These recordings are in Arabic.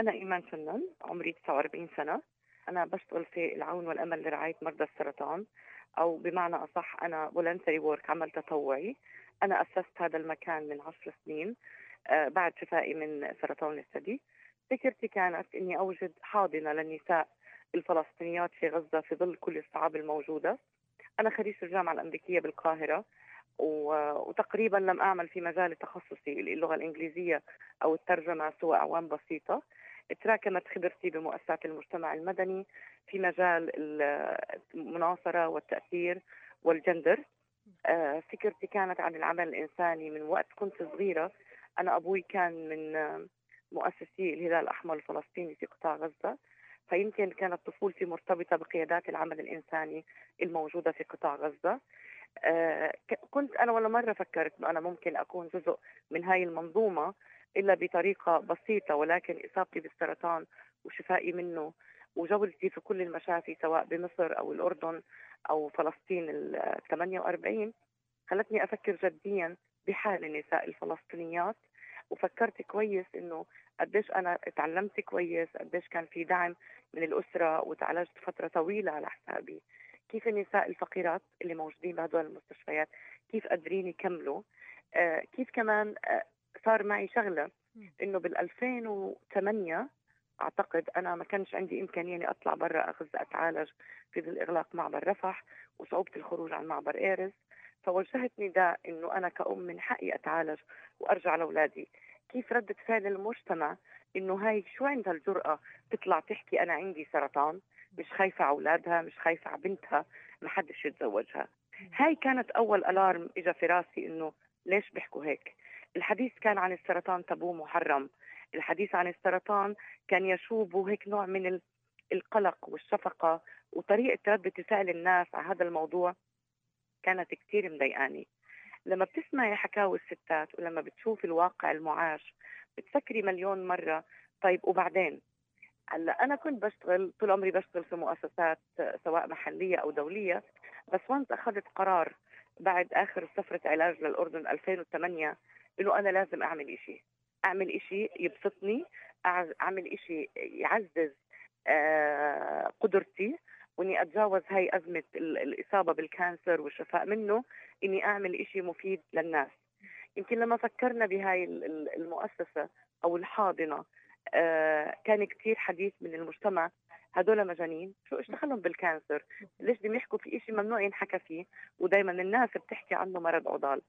أنا إيمان فنان عمري 49 سنة. أنا بشتغل في العون والأمل لرعاية مرضى السرطان أو بمعنى أصح أنا voluntary work عمل تطوعي. أنا أسست هذا المكان من عشر سنين آه، بعد شفائي من سرطان الثدي. فكرتي كانت أني أوجد حاضنة للنساء الفلسطينيات في غزة في ظل كل الصعاب الموجودة. أنا خريج الجامعة الأمريكية بالقاهرة وتقريبا لم أعمل في مجال تخصصي اللغة الإنجليزية أو الترجمة سوى أعوام بسيطة. تراكمت خبرتي بمؤسسات المجتمع المدني في مجال المناصرة والتأثير والجندر. آه، فكرتي كانت عن العمل الإنساني من وقت كنت صغيرة. أنا أبوي كان من مؤسسي الهلال الأحمر الفلسطيني في قطاع غزة. فيمكن كانت طفولتي مرتبطة بقيادات العمل الإنساني الموجودة في قطاع غزة. آه، كنت أنا ولا مرة فكرت أنه أنا ممكن أكون جزء من هاي المنظومة. إلا بطريقة بسيطة ولكن إصابتي بالسرطان وشفائي منه وجولتي في كل المشافي سواء بمصر أو الأردن أو فلسطين ال 48 خلتني أفكر جديا بحال النساء الفلسطينيات. وفكرت كويس إنه قديش أنا تعلمت كويس قديش كان في دعم من الأسرة وتعالجت فترة طويلة على حسابي. كيف النساء الفقيرات اللي موجودين بهدول المستشفيات كيف قادرين يكملوا؟ آه كيف كمان آه صار معي شغلة. إنه بال 2008 أعتقد أنا ما كانش عندي امكانيه اني أطلع برا اخذ أتعالج في ظل إغلاق معبر رفح وصعوبة الخروج عن معبر ايرز فوجهت نداء إنه أنا كأم من حقي أتعالج وأرجع لأولادي. كيف ردة فعل المجتمع إنه هاي شو عندها الجرأة تطلع تحكي أنا عندي سرطان؟ مش خايفة على أولادها مش خايفة على بنتها ما حدش يتزوجها. هاي كانت أول الارم اجى في راسي إنه ليش بيحكوا هيك؟ الحديث كان عن السرطان تابو محرم. الحديث عن السرطان كان يشوب هيك نوع من القلق والشفقة وطريقة ردة فعل الناس على هذا الموضوع كانت كثير مضايقاني. لما بتسمعي حكاوي الستات ولما بتشوفي الواقع المعاش بتفكري مليون مرة طيب وبعدين؟ هلأ أنا كنت بشتغل طول عمري بشتغل في مؤسسات سواء محلية أو دولية بس وانت أخذت قرار بعد آخر سفرة علاج للأردن 2008 إنه أنا لازم أعمل إشي. أعمل إشي يبسطني أعمل إشي يعزز آه، قدرتي وإني أتجاوز هاي أزمة الإصابة بالكانسر والشفاء منه إني أعمل إشي مفيد للناس. يمكن لما فكرنا بهاي المؤسسة أو الحاضنة آه كان كثير حديث من المجتمع هدول مجانين شو إيش دخلهم بال cancer؟ ليش بدهم يحكوا في إشي ممنوع ينحكى فيه؟ ودائما الناس بتحكي عنه مرض عضال.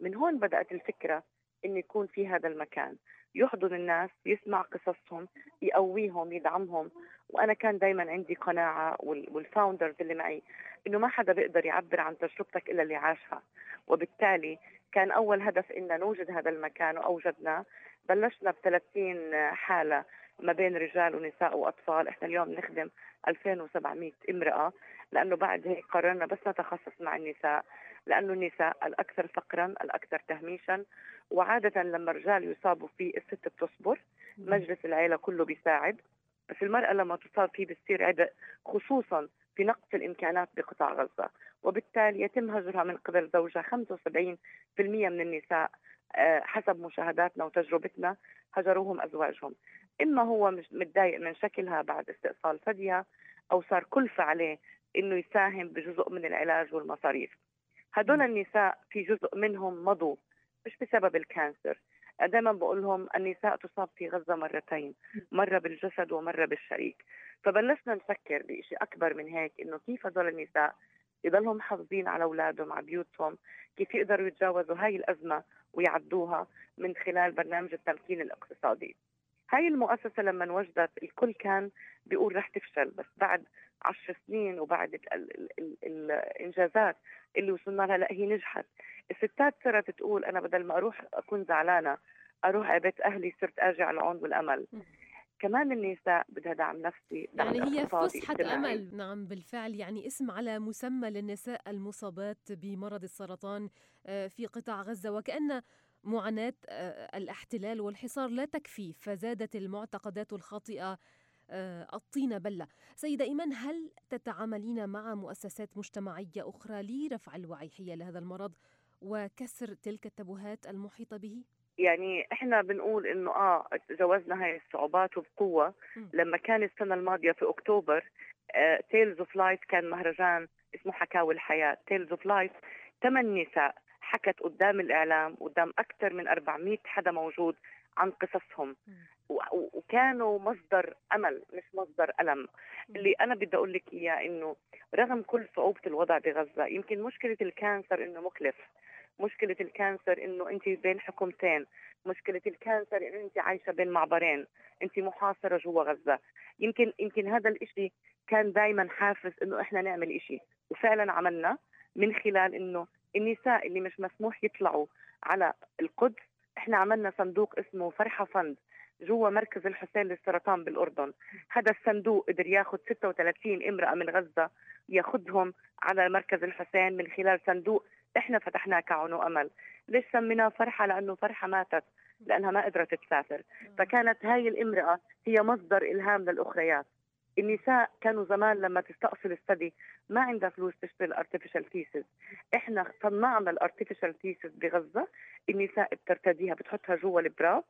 من هون بدأت الفكرة انه يكون في هذا المكان. يحضن الناس يسمع قصصهم يقويهم يدعمهم. وأنا كان دائما عندي قناعة وال founders اللي معي إنه ما حدا بيقدر يعبر عن تجربتك إلا اللي عاشها. وبالتالي كان أول هدف ان نوجد هذا المكان وأوجدناه. بلشنا ب 30 حالة ما بين رجال ونساء وأطفال. إحنا اليوم نخدم 2700 امرأة. لأنه بعد هيك قررنا بس نتخصص مع النساء لأنه النساء الأكثر فقرا الأكثر تهميشا. وعادة لما الرجال يصابوا فيه الست بتصبر مجلس العيلة كله بيساعد. بس المرأة لما تصاب فيه بتصير عبء خصوصا في نقص الإمكانات بقطاع غزة. وبالتالي يتم هجرها من قبل زوجها 75% من النساء آه، حسب مشاهداتنا وتجربتنا هجروهم أزواجهم. إما هو متضايق من شكلها بعد استئصال ثديها أو صار كلفة عليه إنه يساهم بجزء من العلاج والمصاريف. هدول النساء في جزء منهم مضوا مش بسبب الكانسر. دائما بقول لهم النساء تصاب في غزة مرتين مرة بالجسد ومرة بالشريك. فبلشنا نفكر بشيء أكبر من هيك إنه كيف هدول النساء يضلهم محافظين على أولادهم على بيوتهم كيف يقدروا يتجاوزوا هاي الأزمة ويعدوها من خلال برنامج التمكين الاقتصادي. هاي المؤسسة لما وجدت الكل كان بيقول رح تفشل بس بعد عشر سنين وبعد ال ال ال الإنجازات اللي وصلنا لها لا هي نجحت. الستات صارت تقول أنا بدل ما أروح أكون زعلانة أروح على بيت أهلي صرت أرجع على العون والأمل كمان النساء بدها دعم نفسي دعم يعني هي فسحة أمل. نعم بالفعل. يعني اسم على مسمى للنساء المصابات بمرض السرطان آه، في قطاع غزة. وكأن معاناة الاحتلال والحصار لا تكفي فزادت المعتقدات الخاطئة الطين بلة. سيدة إيمان هل تتعاملين مع مؤسسات مجتمعية أخرى لرفع الوعي حيال هذا المرض وكسر تلك التابوهات المحيطة به؟ يعني إحنا بنقول إنه آه تجاوزنا هاي الصعوبات وبقوة. لما كان السنة الماضية في أكتوبر Tales of Life كان مهرجان اسمه حكاوي الحياة. Tales of Life ثمان نساء. حكت قدام الإعلام قدام أكثر من 400 حدا موجود عن قصصهم. وكانوا مصدر أمل مش مصدر ألم. اللي أنا بدي أقول لك إياه إنه رغم كل صعوبة الوضع بغزة يمكن مشكلة ال cancer إنه مكلف مشكلة ال cancer إنه أنت بين حكومتين. مشكلة ال cancer إنه أنت عايشة بين معبرين. أنت محاصرة جوا غزة. يمكن يمكن هذا الإشي كان دائما حافز إنه إحنا نعمل إشي. وفعلا عملنا من خلال إنه النساء اللي مش مسموح يطلعوا على القدس إحنا عملنا صندوق اسمه فرحة فند جوا مركز الحسين للسرطان بالأردن. هذا الصندوق قدر ياخذ 36 امرأة من غزة ياخذهم على مركز الحسين من خلال صندوق إحنا فتحناه كعنو امل ليش سميناه فرحة؟ لأنه فرحة ماتت لأنها ما قدرت تسافر. فكانت هاي الامرأة هي مصدر إلهام للأخريات. النساء كانوا زمان لما تستأصل الثدي ما عندها فلوس تشتري ال artificial تيسز إحنا صنعنا ال artificial تيسز بغزة النساء بترتديها بتحطها جوا ال bra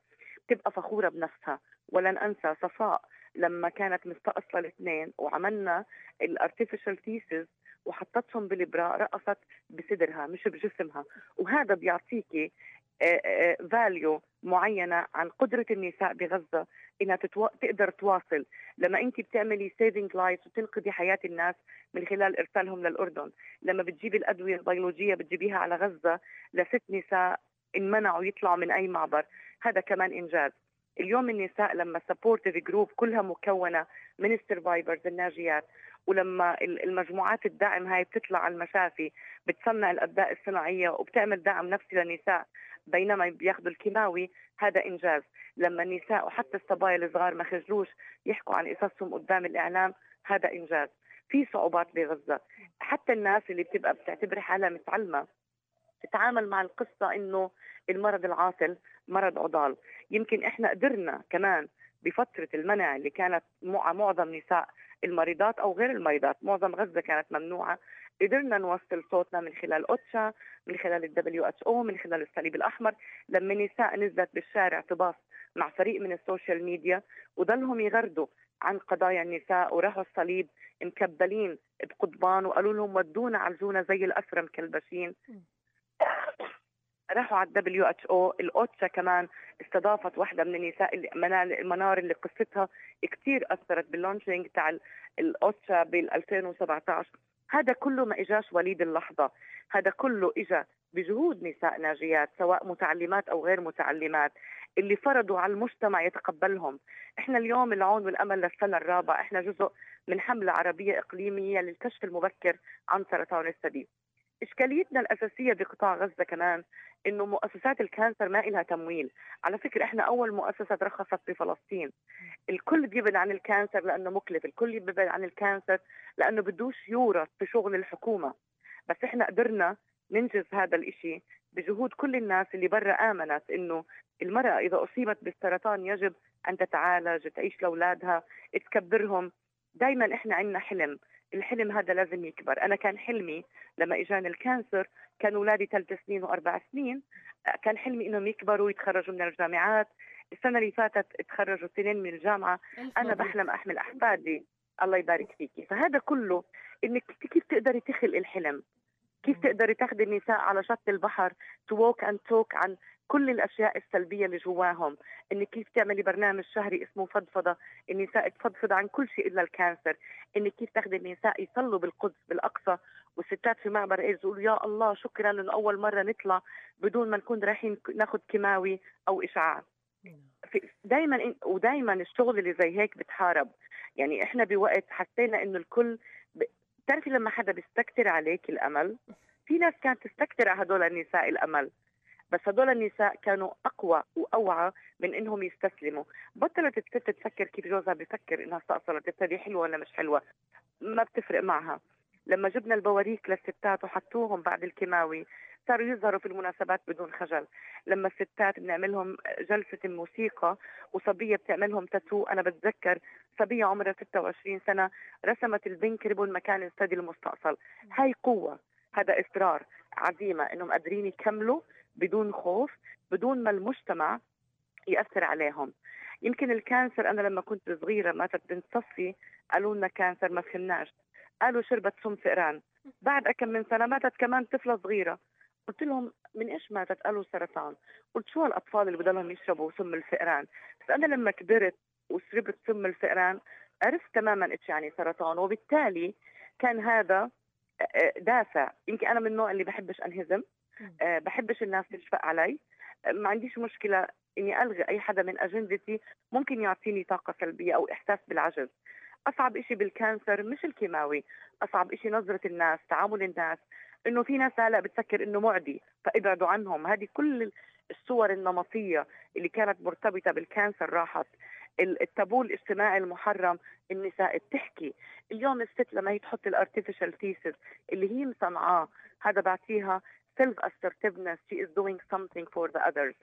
بتبقى فخورة بنفسها. ولن أنسى صفاء لما كانت مستأصلة الاثنين وعملنا ال artificial تيسز وحطتهم بال bra رقصت بصدرها مش بجسمها. وهذا بيعطيكي value آه، آه، معينة عن قدرة النساء بغزة إنها تتو... تقدر تواصل. لما أنت بتعملي saving life وتنقذي حياة الناس من خلال إرسالهم للأردن لما بتجيبي الأدوية البيولوجية بتجيبيها على غزة لست نساء انمنعوا يطلعوا من أي معبر. هذا كمان إنجاز. اليوم النساء لما supportive group كلها مكونة من ال survivors الناجيات ولما المجموعات الدعم هاي بتطلع على المشافي بتصنع الأثداء الصناعية وبتعمل دعم نفسي للنساء بينما بياخذوا الكيماوي هذا إنجاز. لما النساء وحتى الصبايا الصغار ما خجلوش يحكوا عن قصصهم قدام الإعلام هذا إنجاز. في صعوبات بغزة. حتى الناس اللي بتبقى بتعتبر حالها متعلمة تتعامل مع القصة إنه المرض العاطل مرض عضال. يمكن إحنا قدرنا كمان بفترة المنع اللي كانت مع معظم نساء المريضات أو غير المريضات. معظم غزة كانت ممنوعة. قدرنا نوصل صوتنا من خلال أوتشا من خلال ال WH أو من خلال الصليب الأحمر. لما نساء نزلت بالشارع تباص مع فريق من ال social media وضلهم يغردوا عن قضايا النساء وراحوا الصليب مكبلين بقضبان وقالوا لهم ودونا عالجونا زي الأسرى مكلبشين راحوا على ال WH أو ال OCHA كمان استضافت واحدة من النساء اللي المنار اللي قصتها كثير أثرت بال launching تاع ال OCHA بال 2017 هذا كله ما إجاش وليد اللحظة. هذا كله اجى بجهود نساء ناجيات سواء متعلمات أو غير متعلمات اللي فرضوا على المجتمع يتقبلهم. إحنا اليوم العون والأمل للسنة الرابعة. إحنا جزء من حملة عربية إقليمية للكشف المبكر عن سرطان الثدي. إشكاليتنا الأساسية بقطاع غزة كمان إنه مؤسسات الكانسر ما إلها تمويل. على فكرة إحنا أول مؤسسة ترخصت بفلسطين الكل بيبعد عن ال cancer لأنه مكلف الكل بيبعد عن ال cancer لأنه بدوش يورط في شغل الحكومة. بس إحنا قدرنا ننجز هذا الإشي بجهود كل الناس اللي برا آمنت إنه المرأة إذا أصيبت بالسرطان يجب أن تتعالج تعيش لأولادها تكبرهم. دايما إحنا عندنا حلم. الحلم هذا لازم يكبر. أنا كان حلمي لما إجاني الكانسر كان اولادي ثلاث سنين وأربع سنين. كان حلمي إنهم يكبروا ويتخرجوا من الجامعات. السنة اللي فاتت تخرجوا اثنين من الجامعة. أنا بحلم أحمل أحفادي. الله يبارك فيكي فهذا كله إنك كيف تقدري تخلقي الحلم؟ كيف تقدري تاخذي النساء على شط البحر to walk and talk عن كل الأشياء السلبية اللي جواهم. إنك كيف تعملي برنامج شهري اسمه فضفضة النساء تفضفض عن كل شيء إلا ال cancer. إنك كيف تاخذي النساء يصلوا بالقدس بالأقصى والستات في معبر إيرز يقولوا يا الله شكرا انه اول مرة نطلع بدون ما نكون رايحين ناخذ كيماوي أو إشعاع. دائما ودائما الشغل اللي زي هيك بتحارب. يعني إحنا بوقت حسينا إنه الكل. بتعرفي لما حدا بيستكتر عليك الأمل؟ في ناس كانت تستكتر على هدول النساء الأمل. بس هدول النساء كانوا أقوى وأوعى من إنهم يستسلموا. بطلت الست تفكر كيف جوزها بفكر إنها استأصلت الثدي حلوة ولا مش حلوة؟ ما بتفرق معها. لما جبنا البواريك للستات وحطوهم بعد الكيماوي صاروا يظهروا في المناسبات بدون خجل. لما الستات بنعملهم جلسة موسيقى وصبية بتعملهم تاتو أنا بتذكر صبية عمرها 26 سنة رسمت ال pink ribbon مكان الثدي المستأصل. هاي قوة هذا إصرار عزيمة إنهم قادرين يكملوا بدون خوف بدون ما المجتمع يأثر عليهم. يمكن ال cancer أنا لما كنت صغيرة ماتت بنت صفي قالوا لنا cancer ما فهمناش. قالوا شربت سم فئران بعد كم من سنة ماتت كمان طفلة صغيرة. قلت لهم من إيش ماتت؟ قالوا سرطان. قلت شو هالأطفال اللي بضلهم يشربوا سم الفئران بس أنا لما كبرت وشربت سم الفئران عرفت تماما إيش يعني سرطان. وبالتالي كان هذا آه، دافع. يمكن أنا من النوع اللي بحبش أنهزم. أه بحبش الناس تشفق علي. ما عنديش مشكلة إني ألغي أي حدا من أجندتي. ممكن يعطيني طاقة سلبية أو إحساس بالعجز. أصعب شيء بال cancer مش الكيماوي. أصعب شيء نظرة الناس تعامل الناس. إنه في ناس هلا بتفكر إنه معدي فابعدوا عنهم. هذه كل الصور النمطية اللي كانت مرتبطة بال cancer راحت. التابو الاجتماعي المحرم النساء بتحكي. اليوم الست لما هي تحط ال artificial ثيسز اللي هي مصنعاه هذا بعطيها self assertiveness she is doing something for the others.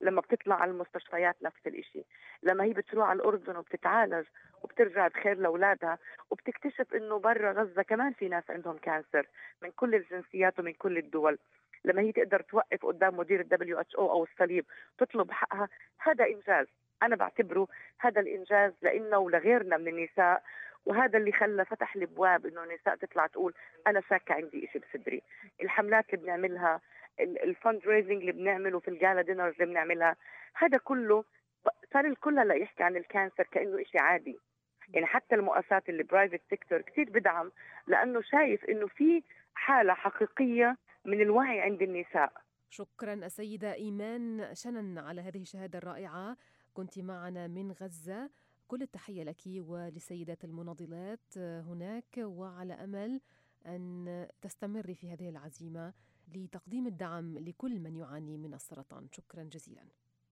لما بتطلع على المستشفيات نفس الشيء لما هي بتروح على الأردن وبتتعالج وبترجع بخير لأولادها وبتكتشف إنه برا غزة كمان في ناس عندهم cancer من كل الجنسيات ومن كل الدول. لما هي تقدر توقف قدام مدير ال WH أو أو الصليب تطلب حقها هذا إنجاز. أنا بعتبره هذا الإنجاز لنا ولغيرنا من النساء وهذا اللي خلى فتح الابواب إنه النساء تطلع تقول أنا شاكة عندي شيء بصدري. الحملات اللي بنعملها ال fundraising اللي بنعمله في ال gala dinners اللي بنعملها هذا كله صار الكل هلا يحكي عن ال cancer كأنه شيء عادي. يعني حتى المؤسسات اللي private sector كثير بدعم لأنه شايف إنه في حالة حقيقية من الوعي عند النساء. شكرا السيدة إيمان شنن على هذه الشهادة الرائعة. كنت معنا من غزة. كل التحية لك ولسيدات المناضلات هناك وعلى أمل أن تستمري في هذه العزيمة لتقديم الدعم لكل من يعاني من السرطان. شكرا جزيلا.